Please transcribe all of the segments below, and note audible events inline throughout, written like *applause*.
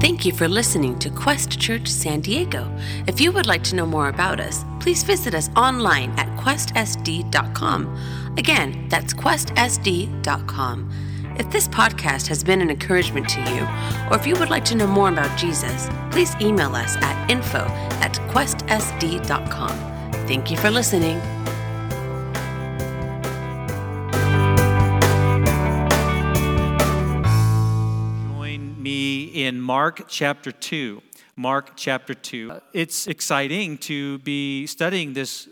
Thank you for listening to Quest Church San Diego. If you would like to know more about us, please visit us online at questsd.com. Again, that's questsd.com. If this podcast has been an encouragement to you, or if you would like to know more about Jesus, please email us at info at questsd.com. Thank you for listening. In Mark chapter 2. Mark chapter 2. It's exciting to be studying this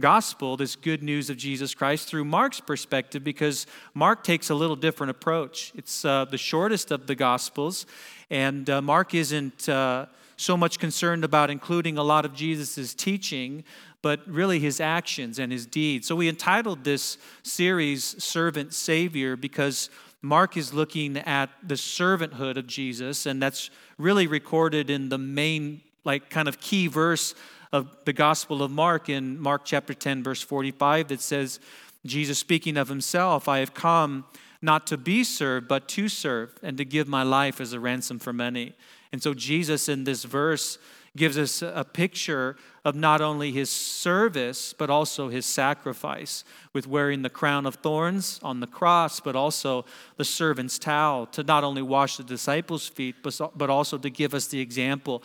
gospel, this good news of Jesus Christ, through Mark's perspective because Mark takes a little different approach. It's uh, the shortest of the gospels, and uh, Mark isn't uh, so much concerned about including a lot of Jesus' teaching, but really his actions and his deeds. So we entitled this series Servant Savior because Mark is looking at the servanthood of Jesus, and that's really recorded in the main, like, kind of key verse of the Gospel of Mark in Mark chapter 10, verse 45, that says, Jesus speaking of himself, I have come not to be served, but to serve, and to give my life as a ransom for many. And so, Jesus in this verse gives us a picture of not only his service, but also his sacrifice, with wearing the crown of thorns on the cross, but also the servant's towel to not only wash the disciples' feet, but also to give us the example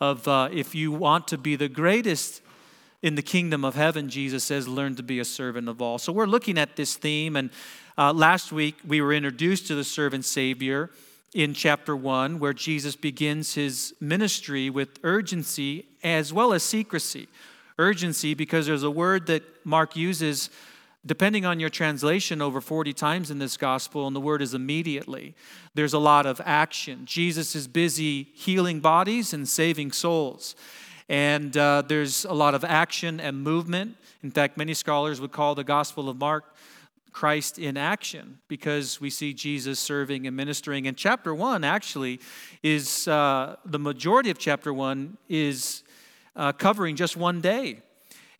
of uh, if you want to be the greatest in the kingdom of heaven, Jesus says, learn to be a servant of all. So we're looking at this theme, and uh, last week we were introduced to the servant Savior in chapter 1, where Jesus begins his ministry with urgency as well as secrecy. Urgency, because there's a word that Mark uses depending on your translation, over 40 times in this gospel, and the word is immediately. There's a lot of action. Jesus is busy healing bodies and saving souls. And uh, there's a lot of action and movement. In fact, many scholars would call the Gospel of Mark Christ in action because we see Jesus serving and ministering. And chapter one actually is uh, the majority of chapter one is uh, covering just one day.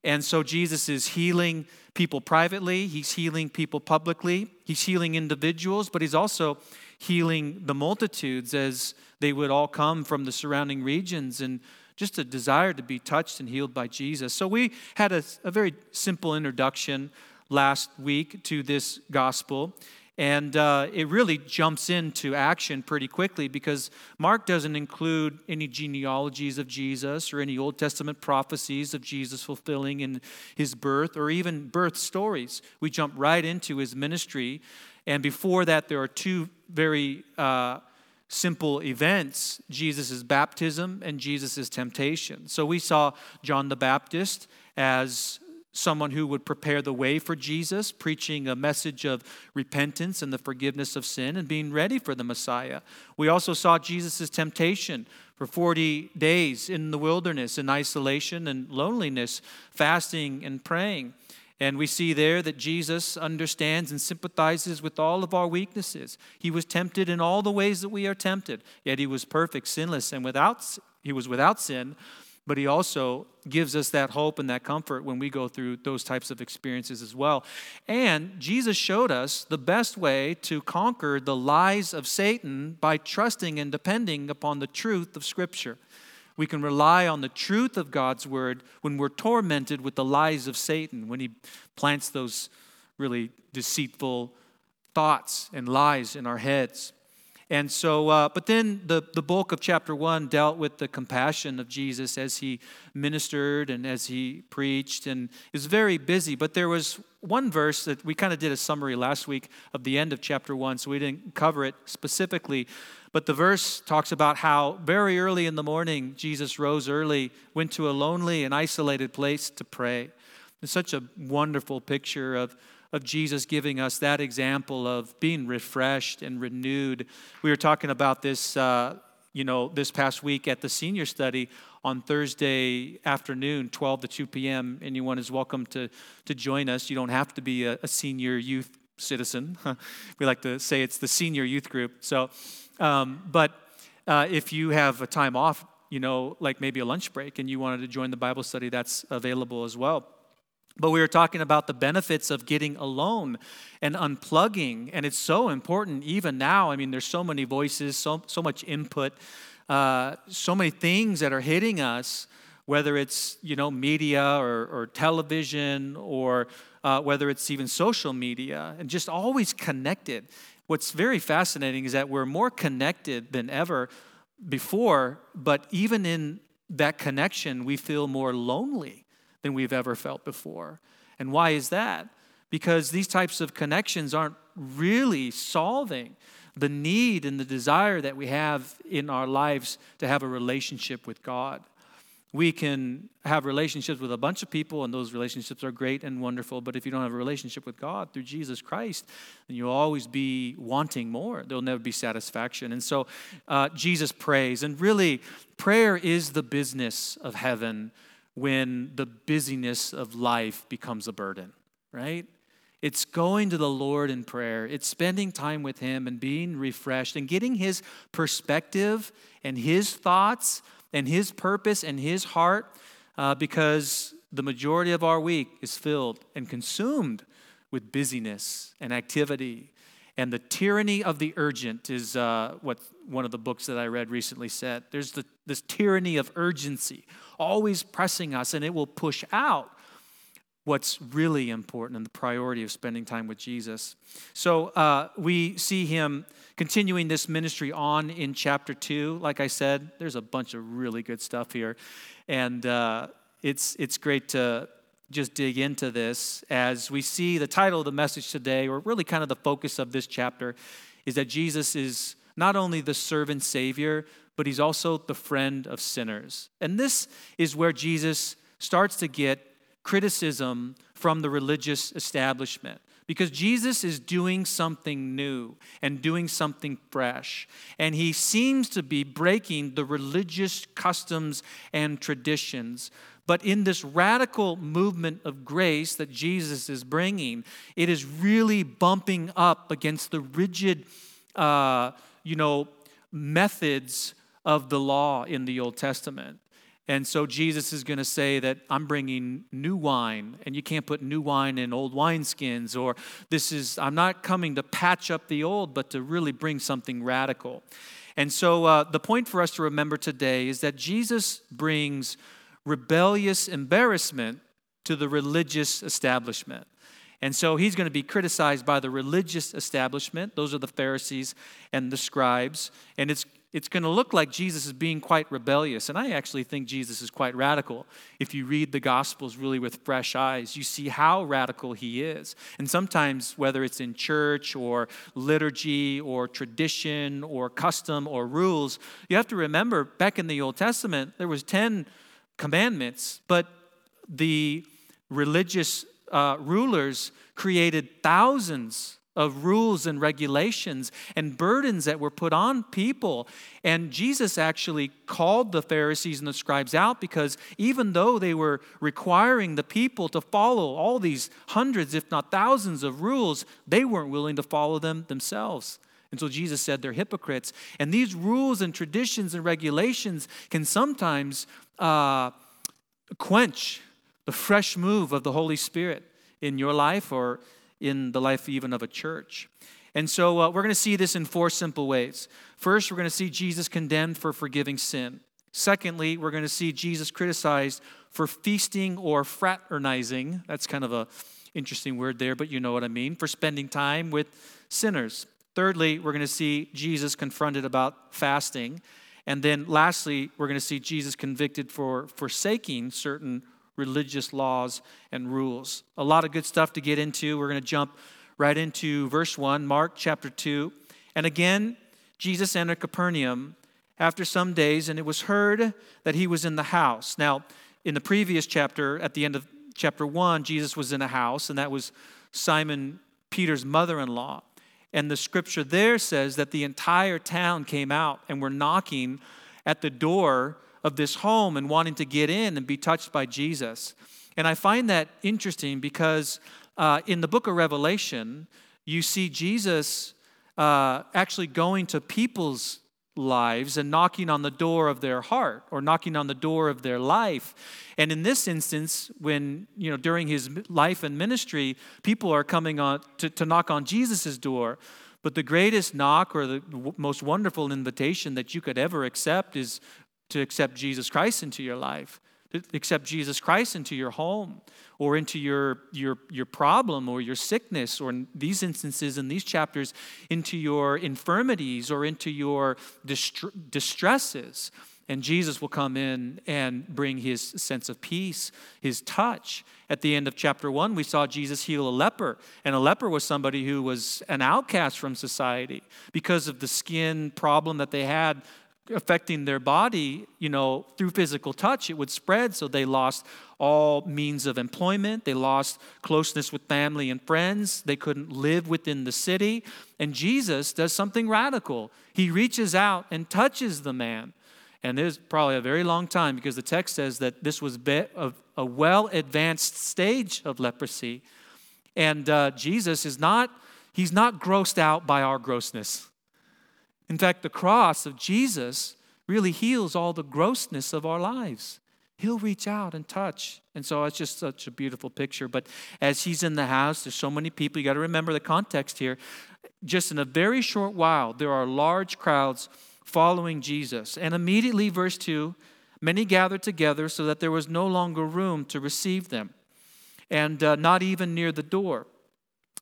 And so Jesus is healing people privately, he's healing people publicly, he's healing individuals, but he's also healing the multitudes as they would all come from the surrounding regions and just a desire to be touched and healed by Jesus. So we had a, a very simple introduction last week to this gospel. And uh, it really jumps into action pretty quickly because Mark doesn't include any genealogies of Jesus or any Old Testament prophecies of Jesus fulfilling in his birth or even birth stories. We jump right into his ministry. And before that, there are two very uh, simple events Jesus' baptism and Jesus' temptation. So we saw John the Baptist as someone who would prepare the way for Jesus, preaching a message of repentance and the forgiveness of sin and being ready for the Messiah. We also saw Jesus' temptation for 40 days in the wilderness in isolation and loneliness, fasting and praying. And we see there that Jesus understands and sympathizes with all of our weaknesses. He was tempted in all the ways that we are tempted, yet he was perfect, sinless, and without he was without sin but he also gives us that hope and that comfort when we go through those types of experiences as well. And Jesus showed us the best way to conquer the lies of Satan by trusting and depending upon the truth of Scripture. We can rely on the truth of God's word when we're tormented with the lies of Satan, when he plants those really deceitful thoughts and lies in our heads. And so, uh, but then the, the bulk of chapter one dealt with the compassion of Jesus as he ministered and as he preached and is very busy. But there was one verse that we kind of did a summary last week of the end of chapter one, so we didn't cover it specifically. But the verse talks about how very early in the morning, Jesus rose early, went to a lonely and isolated place to pray. It's such a wonderful picture of of Jesus giving us that example of being refreshed and renewed. We were talking about this, uh, you know, this past week at the senior study on Thursday afternoon, 12 to 2 p.m. Anyone is welcome to, to join us. You don't have to be a, a senior youth citizen. *laughs* we like to say it's the senior youth group. So, um, but uh, if you have a time off, you know, like maybe a lunch break, and you wanted to join the Bible study, that's available as well. But we were talking about the benefits of getting alone and unplugging. And it's so important even now. I mean, there's so many voices, so, so much input, uh, so many things that are hitting us, whether it's, you know, media or, or television or uh, whether it's even social media, and just always connected. What's very fascinating is that we're more connected than ever before, but even in that connection, we feel more lonely than we've ever felt before. And why is that? Because these types of connections aren't really solving the need and the desire that we have in our lives to have a relationship with God. We can have relationships with a bunch of people, and those relationships are great and wonderful. But if you don't have a relationship with God through Jesus Christ, then you'll always be wanting more. There'll never be satisfaction. And so uh, Jesus prays. And really, prayer is the business of heaven when the busyness of life becomes a burden, right? It's going to the Lord in prayer. It's spending time with Him and being refreshed and getting His perspective and His thoughts and His purpose and His heart uh, because the majority of our week is filled and consumed with busyness and activity. And the tyranny of the urgent is uh, what one of the books that I read recently said. There's the, this tyranny of urgency, always pressing us, and it will push out what's really important and the priority of spending time with Jesus. So uh, we see him continuing this ministry on in chapter two. Like I said, there's a bunch of really good stuff here, and uh, it's it's great to just dig into this as we see the title of the message today, or really kind of the focus of this chapter, is that Jesus is not only the servant savior, but he's also the friend of sinners. And this is where Jesus starts to get criticism from the religious establishment because Jesus is doing something new and doing something fresh. And he seems to be breaking the religious customs and traditions. But in this radical movement of grace that Jesus is bringing, it is really bumping up against the rigid, uh, you know, methods of the law in the Old Testament. And so Jesus is going to say that I'm bringing new wine, and you can't put new wine in old wineskins, or this is, I'm not coming to patch up the old, but to really bring something radical. And so uh, the point for us to remember today is that Jesus brings rebellious embarrassment to the religious establishment. And so he's going to be criticized by the religious establishment. Those are the Pharisees and the scribes. And it's it's going to look like Jesus is being quite rebellious. And I actually think Jesus is quite radical. If you read the Gospels really with fresh eyes, you see how radical he is. And sometimes, whether it's in church or liturgy or tradition or custom or rules, you have to remember back in the Old Testament, there was 10 commandments, but the religious uh, rulers created thousands of rules and regulations and burdens that were put on people. And Jesus actually called the Pharisees and the scribes out because even though they were requiring the people to follow all these hundreds, if not thousands, of rules, they weren't willing to follow them themselves. And so Jesus said they're hypocrites. And these rules and traditions and regulations can sometimes uh, quench the fresh move of the Holy Spirit in your life or in the life even of a church. And so uh, we're going to see this in four simple ways. First, we're going to see Jesus condemned for forgiving sin. Secondly, we're going to see Jesus criticized for feasting or fraternizing. That's kind of a interesting word there, but you know what I mean, for spending time with sinners. Thirdly, we're going to see Jesus confronted about fasting. And then lastly, we're going to see Jesus convicted for forsaking certain religious laws and rules. A lot of good stuff to get into. We're going to jump right into verse 1, Mark chapter 2. And again, Jesus entered Capernaum after some days, and it was heard that he was in the house. Now, in the previous chapter, at the end of chapter 1, Jesus was in a house, and that was Simon Peter's mother in law. And the scripture there says that the entire town came out and were knocking at the door of this home and wanting to get in and be touched by Jesus. And I find that interesting because uh, in the book of Revelation, you see Jesus uh, actually going to people's lives and knocking on the door of their heart or knocking on the door of their life. And in this instance, when, you know, during his life and ministry, people are coming on to, to knock on Jesus' door. But the greatest knock or the most wonderful invitation that you could ever accept is to accept Jesus Christ into your life, to accept Jesus Christ into your home or into your, your, your problem or your sickness, or in these instances, in these chapters, into your infirmities or into your distresses. And Jesus will come in and bring his sense of peace, his touch. At the end of chapter one, we saw Jesus heal a leper. And a leper was somebody who was an outcast from society because of the skin problem that they had affecting their body, you know, through physical touch, it would spread. So they lost all means of employment. They lost closeness with family and friends. They couldn't live within the city. And Jesus does something radical. He reaches out and touches the man. And there's probably a very long time because the text says that this was a well advanced stage of leprosy. And uh, Jesus is not, he's not grossed out by our grossness. In fact, the cross of Jesus really heals all the grossness of our lives. He'll reach out and touch. And so it's just such a beautiful picture. But as he's in the house, there's so many people. You got to remember the context here. Just in a very short while, there are large crowds following Jesus. And immediately, verse 2 many gathered together so that there was no longer room to receive them, and uh, not even near the door.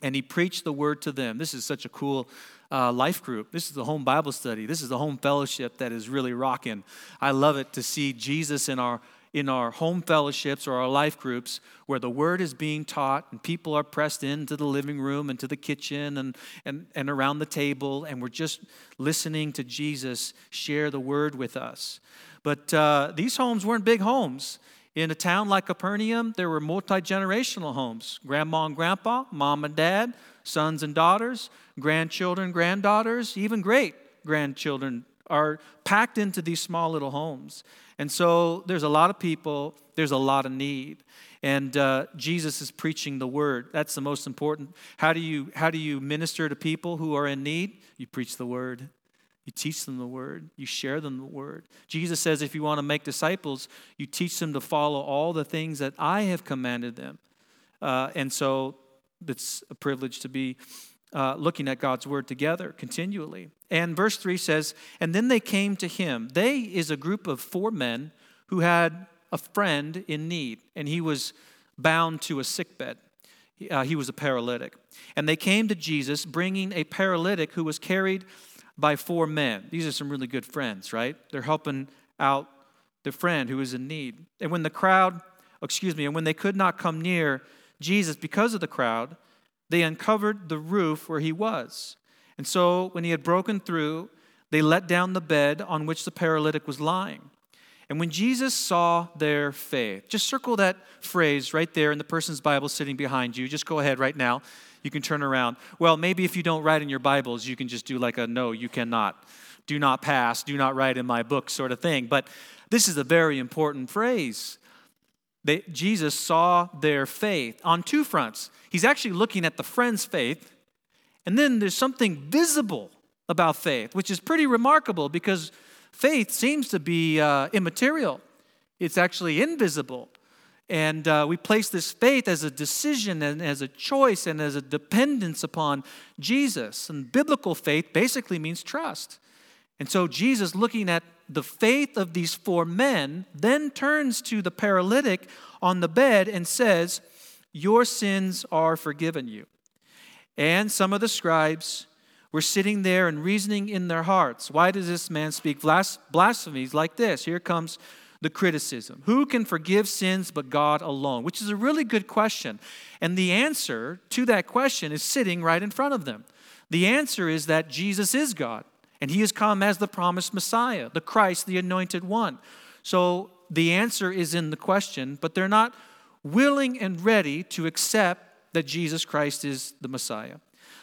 And he preached the word to them. This is such a cool uh, life group. This is the home Bible study. This is the home fellowship that is really rocking. I love it to see Jesus in our in our home fellowships or our life groups where the word is being taught and people are pressed into the living room and to the kitchen and, and, and around the table and we're just listening to jesus share the word with us but uh, these homes weren't big homes in a town like capernaum there were multi-generational homes grandma and grandpa mom and dad sons and daughters grandchildren, granddaughters, even great grandchildren are packed into these small little homes. And so there's a lot of people, there's a lot of need. And uh, Jesus is preaching the word. That's the most important. How do, you, how do you minister to people who are in need? You preach the word. You teach them the word. You share them the word. Jesus says if you want to make disciples, you teach them to follow all the things that I have commanded them. Uh, and so it's a privilege to be uh, looking at God's word together continually. And verse 3 says, And then they came to him. They is a group of four men who had a friend in need, and he was bound to a sickbed. Uh, he was a paralytic. And they came to Jesus bringing a paralytic who was carried by four men. These are some really good friends, right? They're helping out the friend who is in need. And when the crowd, excuse me, and when they could not come near Jesus because of the crowd, they uncovered the roof where he was. And so, when he had broken through, they let down the bed on which the paralytic was lying. And when Jesus saw their faith, just circle that phrase right there in the person's Bible sitting behind you. Just go ahead right now. You can turn around. Well, maybe if you don't write in your Bibles, you can just do like a no, you cannot. Do not pass, do not write in my book sort of thing. But this is a very important phrase. They, Jesus saw their faith on two fronts. He's actually looking at the friend's faith, and then there's something visible about faith, which is pretty remarkable because faith seems to be uh, immaterial, it's actually invisible. And uh, we place this faith as a decision and as a choice and as a dependence upon Jesus. And biblical faith basically means trust. And so Jesus, looking at the faith of these four men, then turns to the paralytic on the bed and says, Your sins are forgiven you. And some of the scribes were sitting there and reasoning in their hearts, Why does this man speak blasphemies like this? Here comes the criticism. Who can forgive sins but God alone? Which is a really good question. And the answer to that question is sitting right in front of them. The answer is that Jesus is God. And he has come as the promised Messiah, the Christ, the anointed one. So the answer is in the question, but they're not willing and ready to accept that Jesus Christ is the Messiah.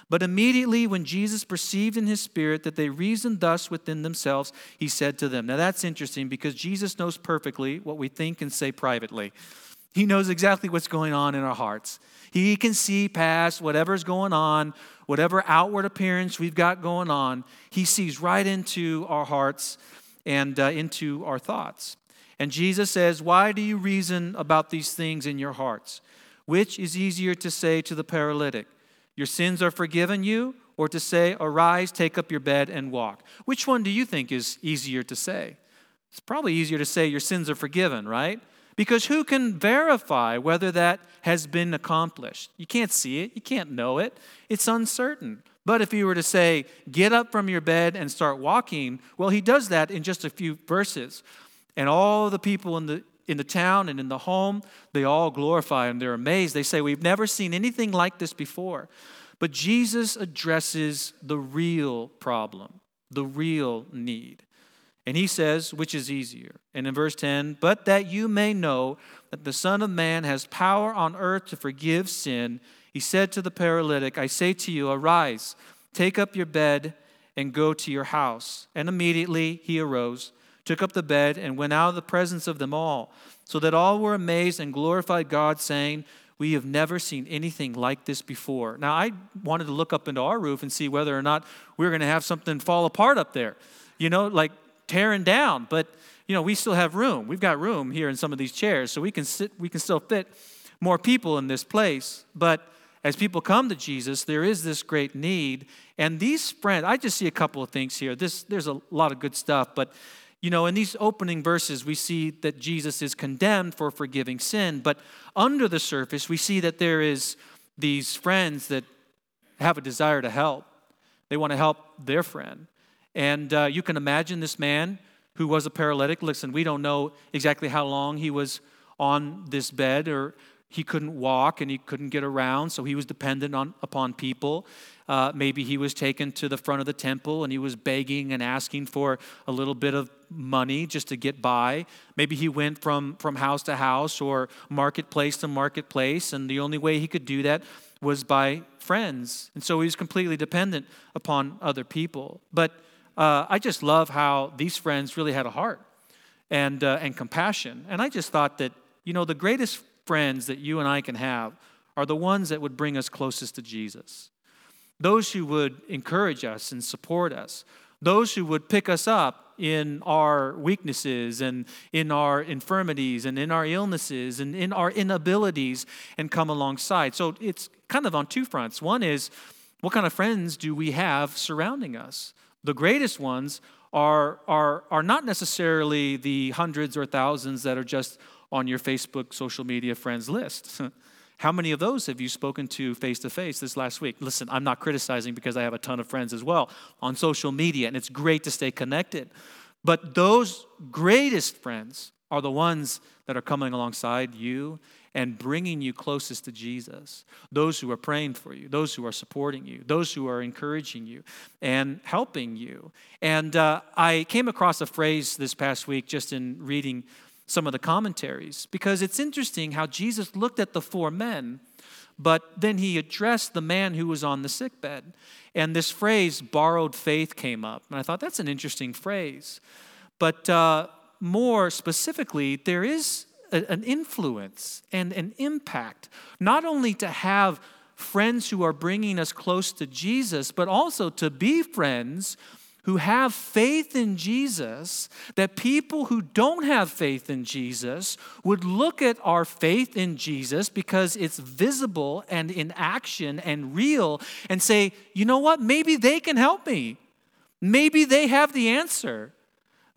But immediately, when Jesus perceived in his spirit that they reasoned thus within themselves, he said to them. Now that's interesting because Jesus knows perfectly what we think and say privately. He knows exactly what's going on in our hearts. He can see past whatever's going on, whatever outward appearance we've got going on. He sees right into our hearts and uh, into our thoughts. And Jesus says, Why do you reason about these things in your hearts? Which is easier to say to the paralytic, Your sins are forgiven you, or to say, Arise, take up your bed, and walk? Which one do you think is easier to say? It's probably easier to say, Your sins are forgiven, right? Because who can verify whether that has been accomplished? You can't see it, you can't know it, it's uncertain. But if you were to say, Get up from your bed and start walking, well, he does that in just a few verses. And all the people in the in the town and in the home, they all glorify him. They're amazed. They say, We've never seen anything like this before. But Jesus addresses the real problem, the real need. And he says, which is easier? And in verse 10, but that you may know that the Son of Man has power on earth to forgive sin, he said to the paralytic, I say to you, arise, take up your bed, and go to your house. And immediately he arose, took up the bed, and went out of the presence of them all, so that all were amazed and glorified God, saying, we have never seen anything like this before. Now, I wanted to look up into our roof and see whether or not we are going to have something fall apart up there. You know, like tearing down, but you know, we still have room. We've got room here in some of these chairs, so we can sit, we can still fit more people in this place. But as people come to Jesus, there is this great need. And these friends, I just see a couple of things here. This, there's a lot of good stuff, but you know, in these opening verses, we see that Jesus is condemned for forgiving sin, but under the surface, we see that there is these friends that have a desire to help. They want to help their friend. And uh, you can imagine this man who was a paralytic. Listen, we don't know exactly how long he was on this bed or he couldn't walk and he couldn't get around, so he was dependent on, upon people. Uh, maybe he was taken to the front of the temple and he was begging and asking for a little bit of money just to get by. Maybe he went from, from house to house or marketplace to marketplace, and the only way he could do that was by friends. And so he was completely dependent upon other people. But uh, I just love how these friends really had a heart and, uh, and compassion. And I just thought that, you know, the greatest friends that you and I can have are the ones that would bring us closest to Jesus. Those who would encourage us and support us. Those who would pick us up in our weaknesses and in our infirmities and in our illnesses and in our inabilities and come alongside. So it's kind of on two fronts. One is, what kind of friends do we have surrounding us? The greatest ones are, are, are not necessarily the hundreds or thousands that are just on your Facebook social media friends list. *laughs* How many of those have you spoken to face to face this last week? Listen, I'm not criticizing because I have a ton of friends as well on social media, and it's great to stay connected. But those greatest friends are the ones that are coming alongside you and bringing you closest to Jesus. Those who are praying for you, those who are supporting you, those who are encouraging you and helping you. And uh, I came across a phrase this past week just in reading some of the commentaries because it's interesting how Jesus looked at the four men, but then he addressed the man who was on the sick bed. And this phrase, borrowed faith, came up. And I thought that's an interesting phrase. But uh, more specifically, there is an influence and an impact, not only to have friends who are bringing us close to Jesus, but also to be friends who have faith in Jesus, that people who don't have faith in Jesus would look at our faith in Jesus because it's visible and in action and real and say, you know what, maybe they can help me. Maybe they have the answer.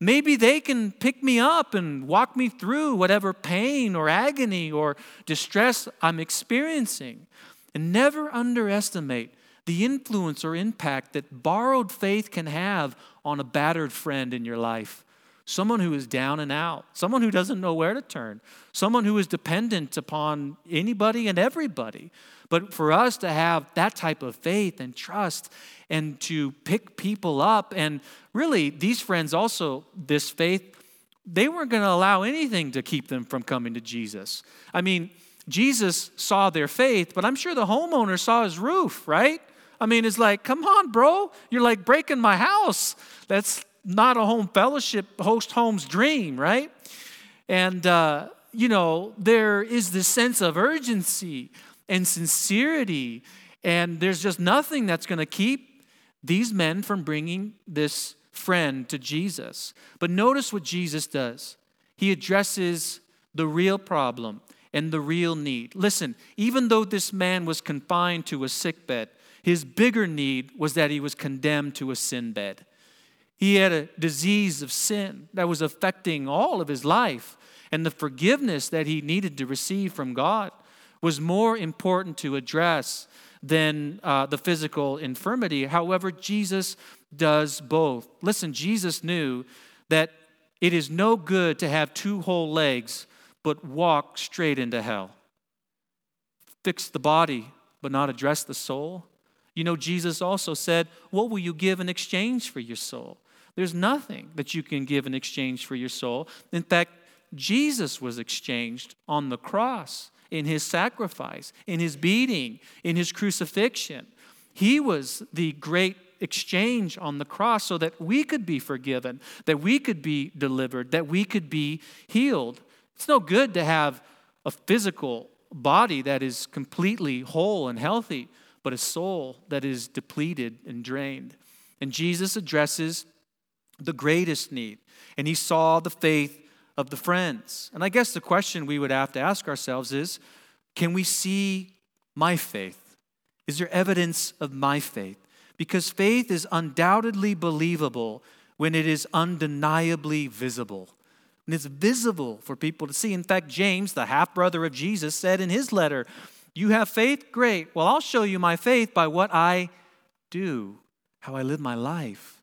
Maybe they can pick me up and walk me through whatever pain or agony or distress I'm experiencing. And never underestimate the influence or impact that borrowed faith can have on a battered friend in your life. Someone who is down and out, someone who doesn't know where to turn, someone who is dependent upon anybody and everybody. But for us to have that type of faith and trust and to pick people up, and really, these friends also, this faith, they weren't going to allow anything to keep them from coming to Jesus. I mean, Jesus saw their faith, but I'm sure the homeowner saw his roof, right? I mean, it's like, come on, bro, you're like breaking my house. That's not a home fellowship host home's dream, right? And uh, you know, there is this sense of urgency and sincerity, and there's just nothing that's going to keep these men from bringing this friend to Jesus. But notice what Jesus does. He addresses the real problem and the real need. Listen, even though this man was confined to a sick bed, his bigger need was that he was condemned to a sin bed. He had a disease of sin that was affecting all of his life, and the forgiveness that he needed to receive from God was more important to address than uh, the physical infirmity. However, Jesus does both. Listen, Jesus knew that it is no good to have two whole legs but walk straight into hell. Fix the body, but not address the soul. You know, Jesus also said, What will you give in exchange for your soul? There's nothing that you can give in exchange for your soul. In fact, Jesus was exchanged on the cross in his sacrifice, in his beating, in his crucifixion. He was the great exchange on the cross so that we could be forgiven, that we could be delivered, that we could be healed. It's no good to have a physical body that is completely whole and healthy, but a soul that is depleted and drained. And Jesus addresses the greatest need, and he saw the faith of the friends. And I guess the question we would have to ask ourselves is can we see my faith? Is there evidence of my faith? Because faith is undoubtedly believable when it is undeniably visible. And it's visible for people to see. In fact, James, the half brother of Jesus, said in his letter, You have faith? Great. Well, I'll show you my faith by what I do, how I live my life.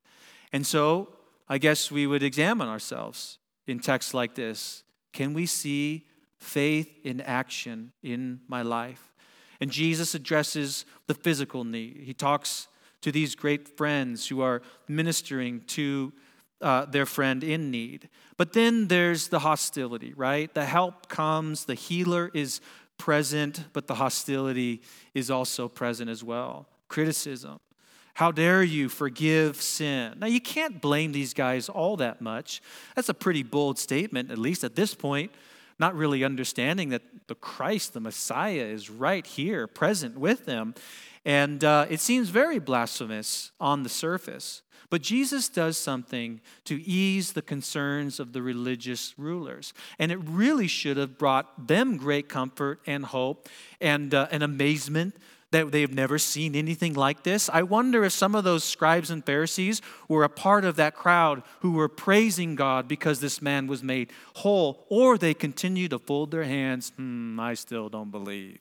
And so I guess we would examine ourselves in texts like this. Can we see faith in action in my life? And Jesus addresses the physical need. He talks to these great friends who are ministering to uh, their friend in need. But then there's the hostility, right? The help comes, the healer is present, but the hostility is also present as well. Criticism. How dare you forgive sin? Now, you can't blame these guys all that much. That's a pretty bold statement, at least at this point, not really understanding that the Christ, the Messiah, is right here, present with them. And uh, it seems very blasphemous on the surface. But Jesus does something to ease the concerns of the religious rulers. And it really should have brought them great comfort and hope and uh, an amazement that they've never seen anything like this. I wonder if some of those scribes and Pharisees were a part of that crowd who were praising God because this man was made whole, or they continue to fold their hands, hmm, I still don't believe.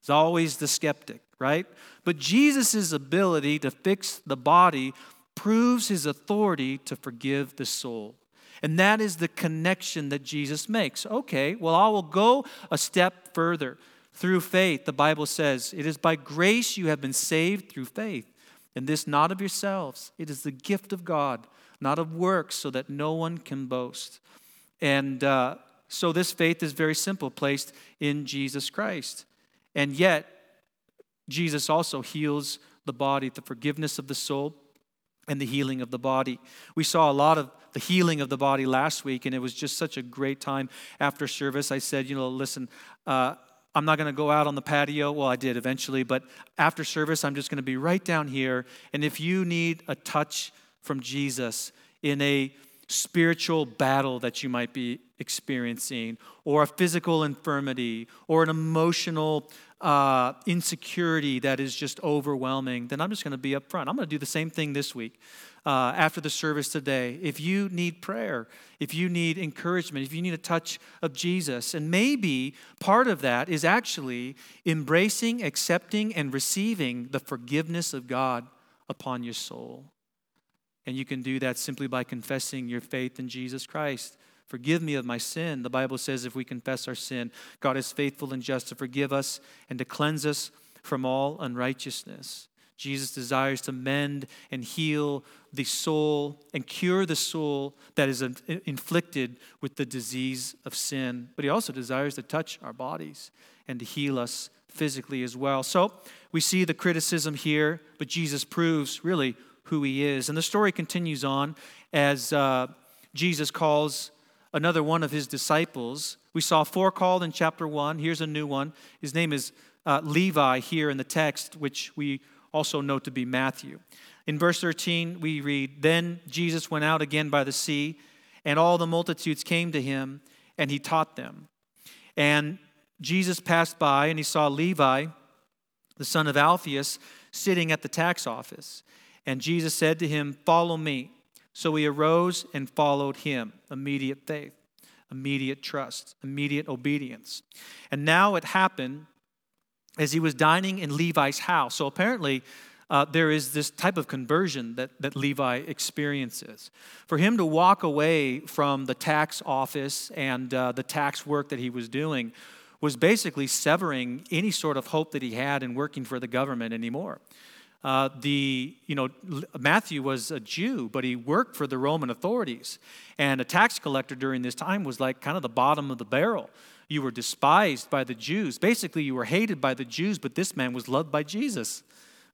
It's always the skeptic, right? But Jesus' ability to fix the body proves his authority to forgive the soul. And that is the connection that Jesus makes. Okay, well, I will go a step further. Through faith, the Bible says, it is by grace you have been saved through faith. And this not of yourselves, it is the gift of God, not of works, so that no one can boast. And uh, so this faith is very simple, placed in Jesus Christ. And yet, Jesus also heals the body, the forgiveness of the soul, and the healing of the body. We saw a lot of the healing of the body last week, and it was just such a great time after service. I said, you know, listen, uh, I'm not going to go out on the patio. Well, I did eventually, but after service, I'm just going to be right down here. And if you need a touch from Jesus in a spiritual battle that you might be experiencing, or a physical infirmity, or an emotional uh, insecurity that is just overwhelming, then I'm just going to be up front. I'm going to do the same thing this week. Uh, after the service today, if you need prayer, if you need encouragement, if you need a touch of Jesus, and maybe part of that is actually embracing, accepting, and receiving the forgiveness of God upon your soul. And you can do that simply by confessing your faith in Jesus Christ. Forgive me of my sin. The Bible says if we confess our sin, God is faithful and just to forgive us and to cleanse us from all unrighteousness. Jesus desires to mend and heal the soul and cure the soul that is inflicted with the disease of sin. But he also desires to touch our bodies and to heal us physically as well. So we see the criticism here, but Jesus proves really who he is. And the story continues on as uh, Jesus calls another one of his disciples. We saw four called in chapter one. Here's a new one. His name is uh, Levi here in the text, which we also know to be Matthew. In verse 13, we read Then Jesus went out again by the sea, and all the multitudes came to him, and he taught them. And Jesus passed by, and he saw Levi, the son of Alphaeus, sitting at the tax office. And Jesus said to him, Follow me. So he arose and followed him. Immediate faith, immediate trust, immediate obedience. And now it happened as he was dining in Levi's house. So apparently, uh, there is this type of conversion that, that Levi experiences. For him to walk away from the tax office and uh, the tax work that he was doing was basically severing any sort of hope that he had in working for the government anymore. Uh, the you know Matthew was a Jew, but he worked for the Roman authorities, and a tax collector during this time was like kind of the bottom of the barrel. You were despised by the Jews. Basically, you were hated by the Jews, but this man was loved by Jesus.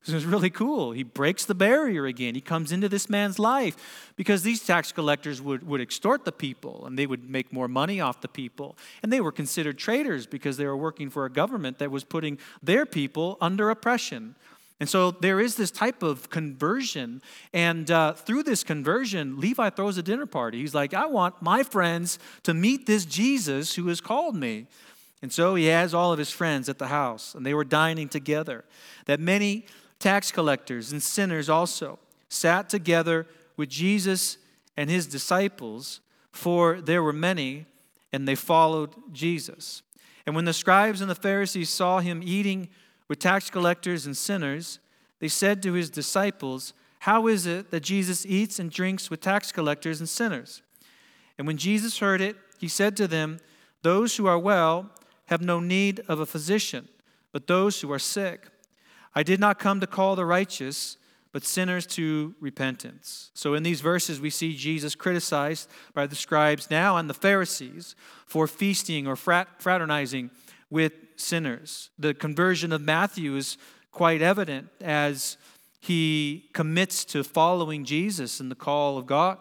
It was really cool. He breaks the barrier again. He comes into this man's life because these tax collectors would, would extort the people and they would make more money off the people. And they were considered traitors because they were working for a government that was putting their people under oppression. And so there is this type of conversion. And uh, through this conversion, Levi throws a dinner party. He's like, I want my friends to meet this Jesus who has called me. And so he has all of his friends at the house, and they were dining together. That many tax collectors and sinners also sat together with Jesus and his disciples, for there were many, and they followed Jesus. And when the scribes and the Pharisees saw him eating with tax collectors and sinners, they said to his disciples, How is it that Jesus eats and drinks with tax collectors and sinners? And when Jesus heard it, he said to them, Those who are well have no need of a physician, but those who are sick. I did not come to call the righteous, but sinners to repentance. So, in these verses, we see Jesus criticized by the scribes now and the Pharisees for feasting or fraternizing with sinners. The conversion of Matthew is quite evident as he commits to following Jesus and the call of God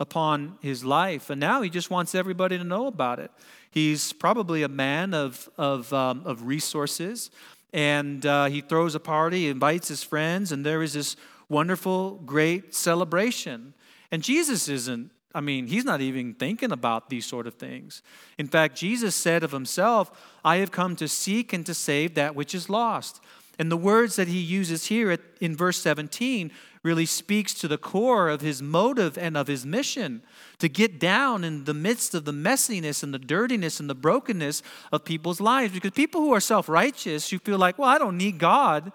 upon his life. And now he just wants everybody to know about it. He's probably a man of, of, um, of resources, and uh, he throws a party, invites his friends, and there is this wonderful, great celebration. And Jesus isn't I mean, he's not even thinking about these sort of things. In fact, Jesus said of himself, I have come to seek and to save that which is lost. And the words that he uses here in verse 17 really speaks to the core of his motive and of his mission to get down in the midst of the messiness and the dirtiness and the brokenness of people's lives. Because people who are self righteous, who feel like, well, I don't need God,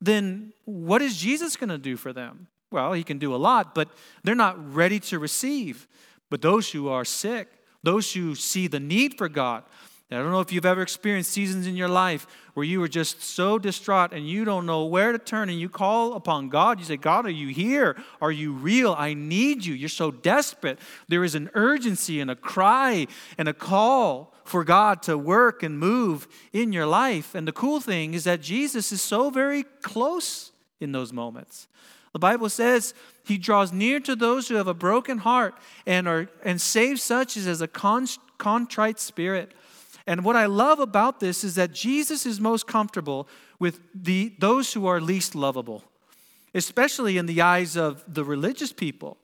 then what is Jesus going to do for them? Well, he can do a lot, but they're not ready to receive. But those who are sick, those who see the need for God, I don't know if you've ever experienced seasons in your life where you were just so distraught and you don't know where to turn and you call upon God. You say, God, are you here? Are you real? I need you. You're so desperate. There is an urgency and a cry and a call for God to work and move in your life. And the cool thing is that Jesus is so very close in those moments. The Bible says he draws near to those who have a broken heart and, are, and saves such as, as a contrite spirit. And what I love about this is that Jesus is most comfortable with the, those who are least lovable, especially in the eyes of the religious people.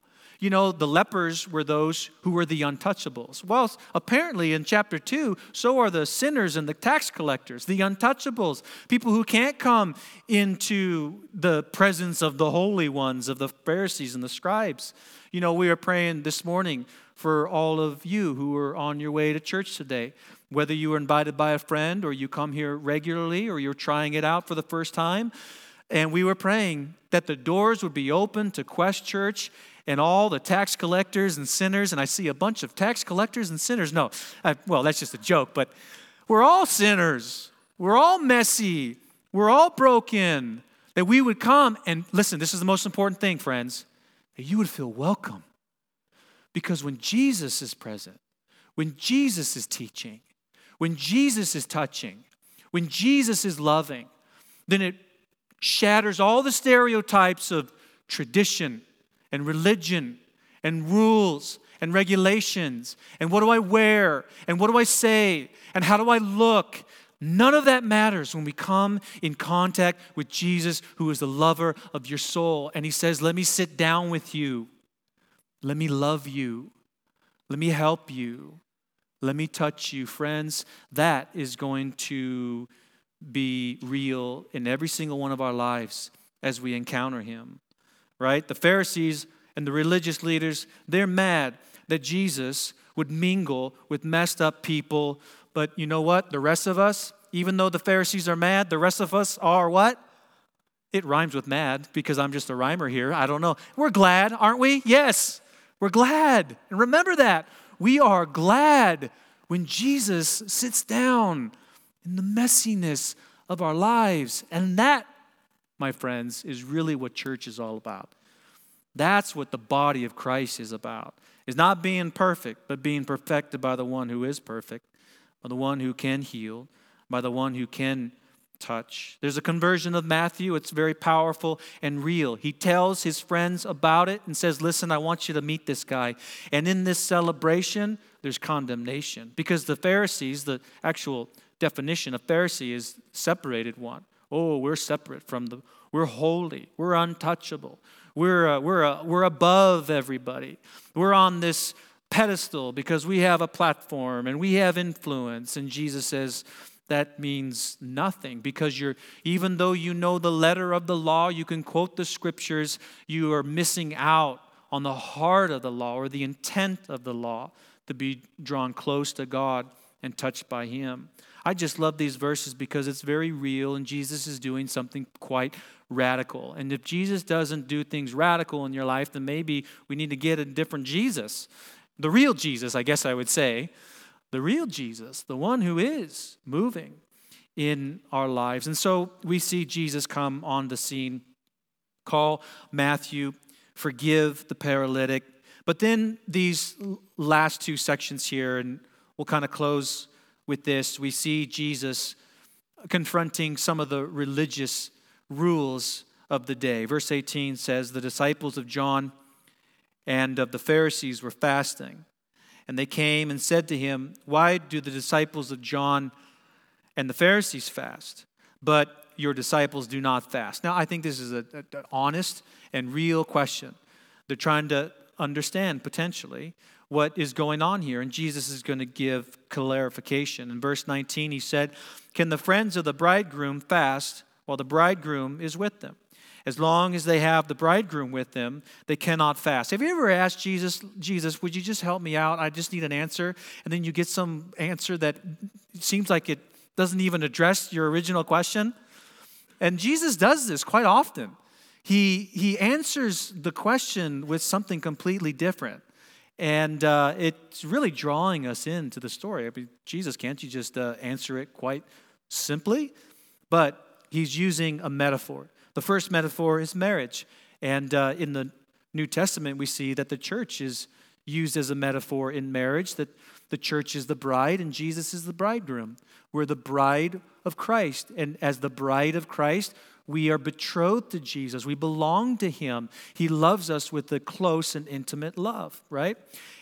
You know, the lepers were those who were the untouchables. Well, apparently in chapter 2, so are the sinners and the tax collectors, the untouchables, people who can't come into the presence of the holy ones, of the Pharisees and the scribes. You know, we are praying this morning for all of you who are on your way to church today. Whether you were invited by a friend or you come here regularly or you're trying it out for the first time. And we were praying that the doors would be open to Quest Church and all the tax collectors and sinners, and I see a bunch of tax collectors and sinners. No, I, well, that's just a joke, but we're all sinners. We're all messy. We're all broken. That we would come and listen, this is the most important thing, friends, that you would feel welcome. Because when Jesus is present, when Jesus is teaching, when Jesus is touching, when Jesus is loving, then it shatters all the stereotypes of tradition and religion and rules and regulations and what do I wear and what do I say and how do I look. None of that matters when we come in contact with Jesus, who is the lover of your soul. And he says, Let me sit down with you. Let me love you. Let me help you. Let me touch you. Friends, that is going to be real in every single one of our lives as we encounter him. Right? The Pharisees and the religious leaders, they're mad that Jesus would mingle with messed up people. But you know what? The rest of us, even though the Pharisees are mad, the rest of us are what? It rhymes with mad because I'm just a rhymer here. I don't know. We're glad, aren't we? Yes, we're glad. And remember that. We are glad when Jesus sits down in the messiness of our lives. And that, my friends, is really what church is all about. That's what the body of Christ is about. Is not being perfect, but being perfected by the one who is perfect, by the one who can heal, by the one who can touch. There's a conversion of Matthew. It's very powerful and real. He tells his friends about it and says, Listen, I want you to meet this guy. And in this celebration, there's condemnation because the Pharisees, the actual definition of Pharisee is separated one. Oh, we're separate from the, we're holy, we're untouchable, we're, uh, we're, uh, we're above everybody. We're on this pedestal because we have a platform and we have influence. And Jesus says, that means nothing because you're even though you know the letter of the law you can quote the scriptures you are missing out on the heart of the law or the intent of the law to be drawn close to god and touched by him I just love these verses because it's very real and Jesus is doing something quite radical. And if Jesus doesn't do things radical in your life, then maybe we need to get a different Jesus. The real Jesus, I guess I would say. The real Jesus, the one who is moving in our lives. And so we see Jesus come on the scene, call Matthew, forgive the paralytic. But then these last two sections here, and we'll kind of close with this, we see Jesus confronting some of the religious rules of the day. Verse 18 says, The disciples of John and of the Pharisees were fasting. And they came and said to him, Why do the disciples of John and the Pharisees fast, but your disciples do not fast? Now, I think this is an honest and real question. They're trying to understand potentially what is going on here. And Jesus is going to give clarification. In verse 19, he said, Can the friends of the bridegroom fast while the bridegroom is with them? As long as they have the bridegroom with them, they cannot fast. Have you ever asked Jesus, Jesus, would you just help me out? I just need an answer. And then you get some answer that seems like it doesn't even address your original question. And Jesus does this quite often. He, he answers the question with something completely different. And uh, it's really drawing us into the story. I mean, Jesus, can't you just uh, answer it quite simply? But he's using a metaphor. The first metaphor is marriage. And uh, in the New Testament, we see that the church is used as a metaphor in marriage, that the church is the bride and Jesus is the bridegroom. We're the bride of Christ. And as the bride of Christ, we are betrothed to Jesus. We belong to Him. He loves us with a close and intimate love, right?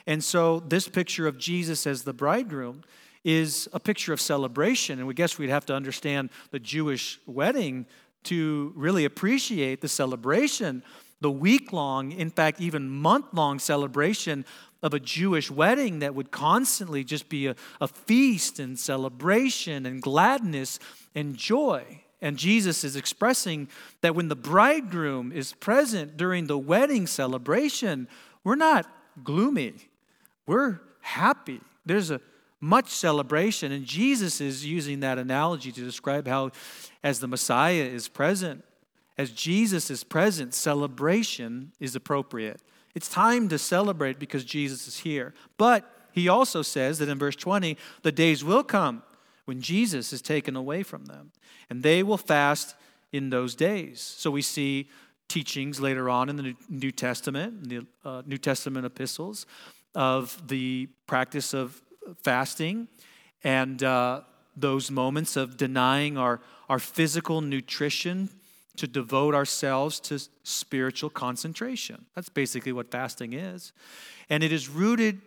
And so, this picture of Jesus as the bridegroom is a picture of celebration. And we guess we'd have to understand the Jewish wedding to really appreciate the celebration, the week long, in fact, even month long celebration of a Jewish wedding that would constantly just be a, a feast and celebration and gladness and joy. And Jesus is expressing that when the bridegroom is present during the wedding celebration, we're not gloomy, we're happy. There's a much celebration. And Jesus is using that analogy to describe how, as the Messiah is present, as Jesus is present, celebration is appropriate. It's time to celebrate because Jesus is here. But he also says that in verse 20, the days will come when Jesus is taken away from them, and they will fast in those days. So we see teachings later on in the New Testament, the uh, New Testament epistles, of the practice of fasting and uh, those moments of denying our, our physical nutrition to devote ourselves to spiritual concentration. That's basically what fasting is. And it is rooted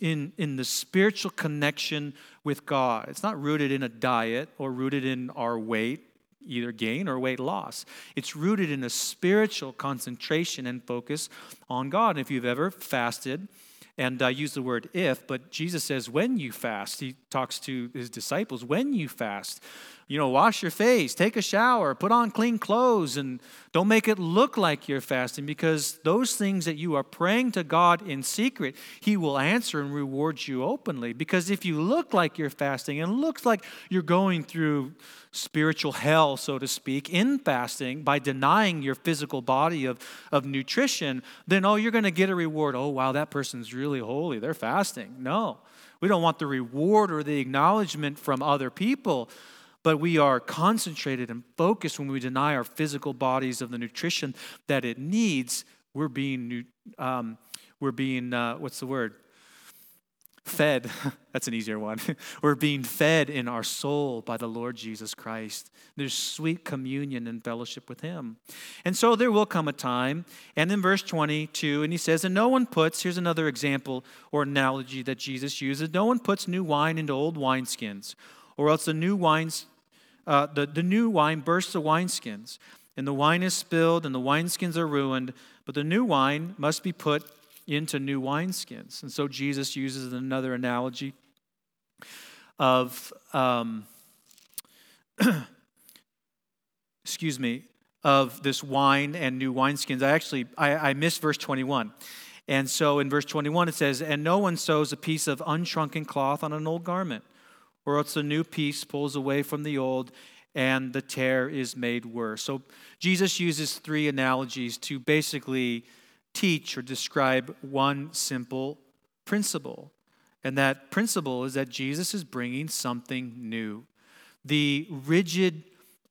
in, in the spiritual connection with God. It's not rooted in a diet or rooted in our weight, either gain or weight loss. It's rooted in a spiritual concentration and focus on God. And if you've ever fasted, and I use the word if, but Jesus says when you fast. He talks to his disciples when you fast you know, wash your face, take a shower, put on clean clothes, and don't make it look like you're fasting because those things that you are praying to God in secret, He will answer and reward you openly. Because if you look like you're fasting and looks like you're going through spiritual hell, so to speak, in fasting by denying your physical body of, of nutrition, then oh, you're going to get a reward. Oh, wow, that person's really holy. They're fasting. No, we don't want the reward or the acknowledgement from other people but we are concentrated and focused when we deny our physical bodies of the nutrition that it needs. We're being, um, we're being uh, what's the word? Fed. *laughs* That's an easier one. *laughs* we're being fed in our soul by the Lord Jesus Christ. There's sweet communion and fellowship with Him. And so there will come a time, and in verse 22, and he says, And no one puts, here's another example or analogy that Jesus uses no one puts new wine into old wineskins or else the new wines, uh, the, the new wine bursts the wineskins, and the wine is spilled, and the wineskins are ruined. But the new wine must be put into new wineskins. And so Jesus uses another analogy of, um, *clears throat* excuse me, of this wine and new wineskins. I actually I, I missed verse 21. And so in verse 21 it says, And no one sews a piece of unshrunken cloth on an old garment or else the new piece pulls away from the old and the tear is made worse. So Jesus uses three analogies to basically teach or describe one simple principle. And that principle is that Jesus is bringing something new. The rigid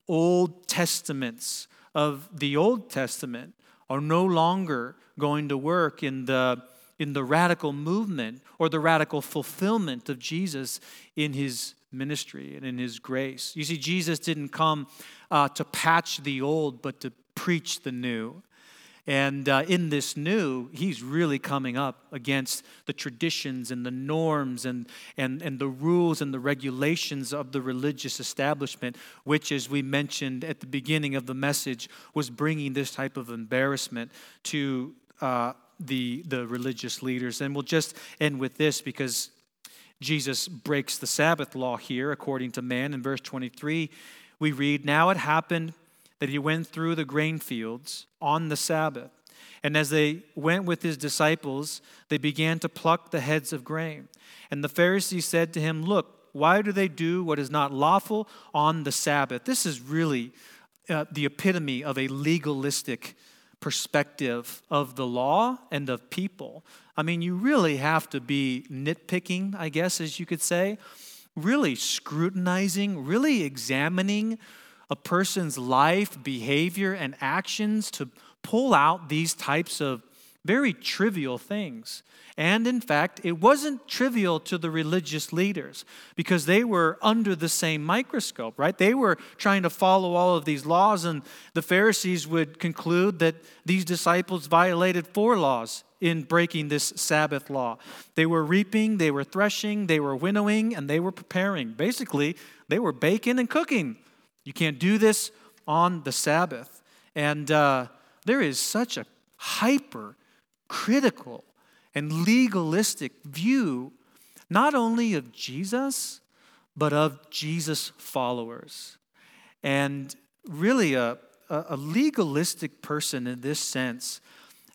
Old Testaments of the Old Testament are no longer going to work in the in the radical movement or the radical fulfillment of Jesus in his ministry and in his grace. You see, Jesus didn't come uh, to patch the old, but to preach the new. And uh, in this new, he's really coming up against the traditions and the norms and, and, and the rules and the regulations of the religious establishment, which, as we mentioned at the beginning of the message, was bringing this type of embarrassment to uh, the, the religious leaders. And we'll just end with this because Jesus breaks the Sabbath law here, according to man. In verse 23, we read, Now it happened that he went through the grain fields on the Sabbath. And as they went with his disciples, they began to pluck the heads of grain. And the Pharisees said to him, Look, why do they do what is not lawful on the Sabbath? This is really uh, the epitome of a legalistic perspective of the law and of people. I mean, you really have to be nitpicking, I guess, as you could say, really scrutinizing, really examining a person's life, behavior, and actions to pull out these types of very trivial things. And in fact, it wasn't trivial to the religious leaders because they were under the same microscope, right? They were trying to follow all of these laws, and the Pharisees would conclude that these disciples violated four laws in breaking this Sabbath law. They were reaping, they were threshing, they were winnowing, and they were preparing. Basically, they were baking and cooking. You can't do this on the Sabbath. And uh, there is such a hyper critical and legalistic view, not only of Jesus, but of Jesus' followers. And really, a, a legalistic person in this sense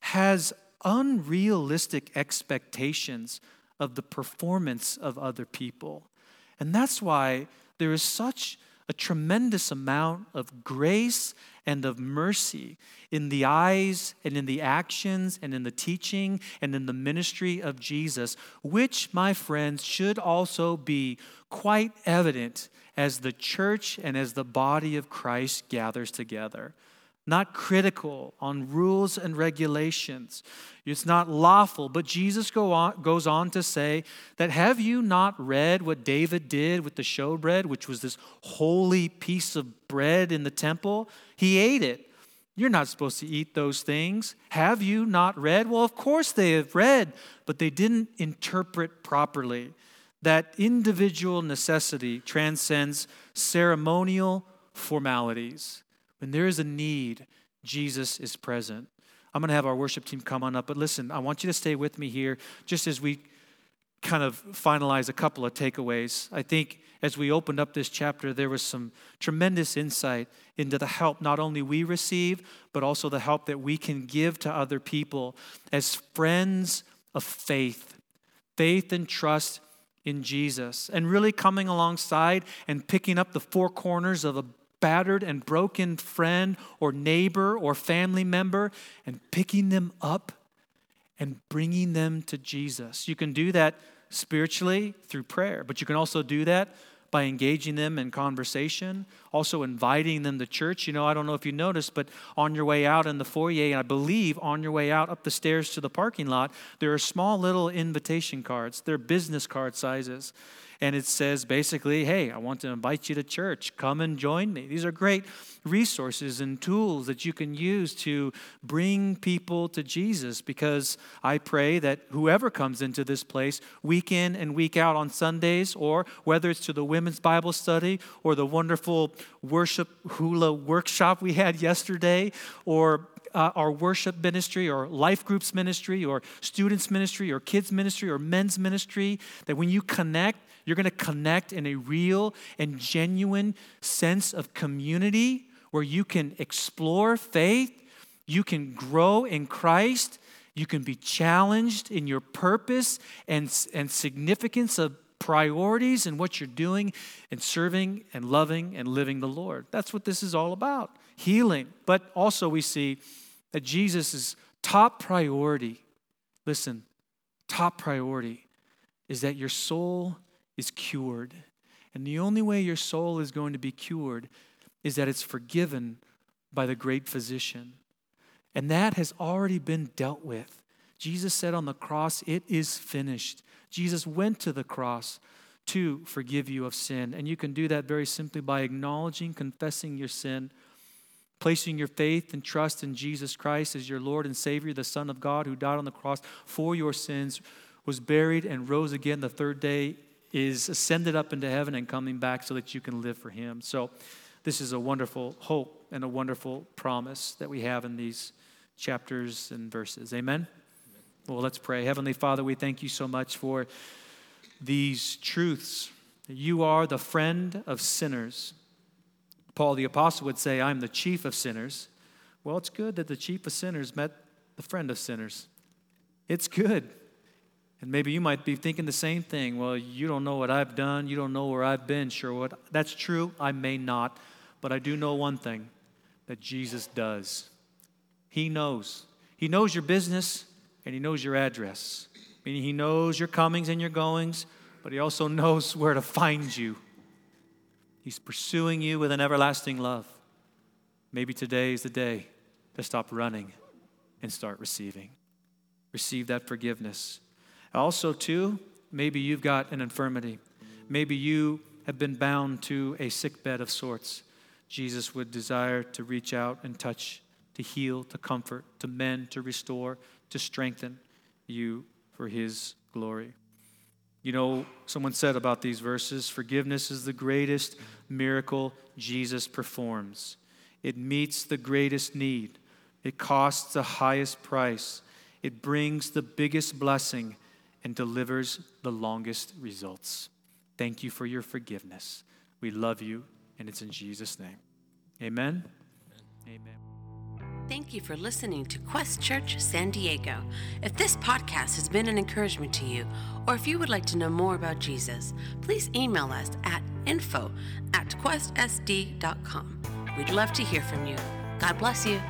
has unrealistic expectations of the performance of other people. And that's why there is such a tremendous amount of grace and of mercy in the eyes and in the actions and in the teaching and in the ministry of Jesus, which, my friends, should also be quite evident as the church and as the body of Christ gathers together. Not critical on rules and regulations. It's not lawful. But Jesus go on, goes on to say that have you not read what David did with the showbread, which was this holy piece of bread in the temple? He ate it. You're not supposed to eat those things. Have you not read? Well, of course they have read, but they didn't interpret properly. That individual necessity transcends ceremonial formalities. When there is a need, Jesus is present. I'm going to have our worship team come on up, but listen, I want you to stay with me here just as we kind of finalize a couple of takeaways. I think as we opened up this chapter, there was some tremendous insight into the help not only we receive, but also the help that we can give to other people as friends of faith, faith and trust in Jesus, and really coming alongside and picking up the four corners of a battered and broken friend or neighbor or family member and picking them up and bringing them to Jesus. You can do that spiritually through prayer, but you can also do that by engaging them in conversation, also inviting them to church. You know, I don't know if you noticed, but on your way out in the foyer, and I believe on your way out up the stairs to the parking lot, there are small little invitation cards. They're business card sizes. And it says basically, hey, I want to invite you to church. Come and join me. These are great resources and tools that you can use to bring people to Jesus because I pray that whoever comes into this place week in and week out on Sundays, or whether it's to the women's Bible study or the wonderful worship hula workshop we had yesterday, or uh, our worship ministry or life groups ministry or students ministry or kids ministry or men's ministry, that when you connect, you're going to connect in a real and genuine sense of community where you can explore faith, you can grow in Christ, you can be challenged in your purpose and, and significance of priorities and what you're doing and serving and loving and living the Lord. That's what this is all about healing. But also, we see that Jesus' is top priority, listen, top priority is that your soul is cured. And the only way your soul is going to be cured is that it's forgiven by the great physician. And that has already been dealt with. Jesus said on the cross, It is finished. Jesus went to the cross to forgive you of sin. And you can do that very simply by acknowledging, confessing your sin, placing your faith and trust in Jesus Christ as your Lord and Savior, the Son of God who died on the cross for your sins, was buried, and rose again the third day is ascended up into heaven and coming back so that you can live for him. So, this is a wonderful hope and a wonderful promise that we have in these chapters and verses. Amen? Amen? Well, let's pray. Heavenly Father, we thank you so much for these truths. You are the friend of sinners. Paul the Apostle would say, I'm the chief of sinners. Well, it's good that the chief of sinners met the friend of sinners. It's good. And maybe you might be thinking the same thing. Well, you don't know what I've done. You don't know where I've been, Sherwood. That's true. I may not. But I do know one thing that Jesus does. He knows. He knows your business and He knows your address. Meaning, He knows your comings and your goings, but He also *laughs* knows where to find you. He's pursuing you with an everlasting love. Maybe today is the day to stop running and start receiving. Receive that forgiveness. Also, too, maybe you've got an infirmity. Maybe you have been bound to a sick bed of sorts. Jesus would desire to reach out and touch, to heal, to comfort, to mend, to restore, to strengthen you for his glory. You know, someone said about these verses forgiveness is the greatest miracle Jesus performs. It meets the greatest need, it costs the highest price, it brings the biggest blessing and delivers the longest results. Thank you for your forgiveness. We love you, and it's in Jesus' name. Amen. Amen. Thank you for listening to Quest Church San Diego. If this podcast has been an encouragement to you, or if you would like to know more about Jesus, please email us at info at questsd.com. We'd love to hear from you. God bless you.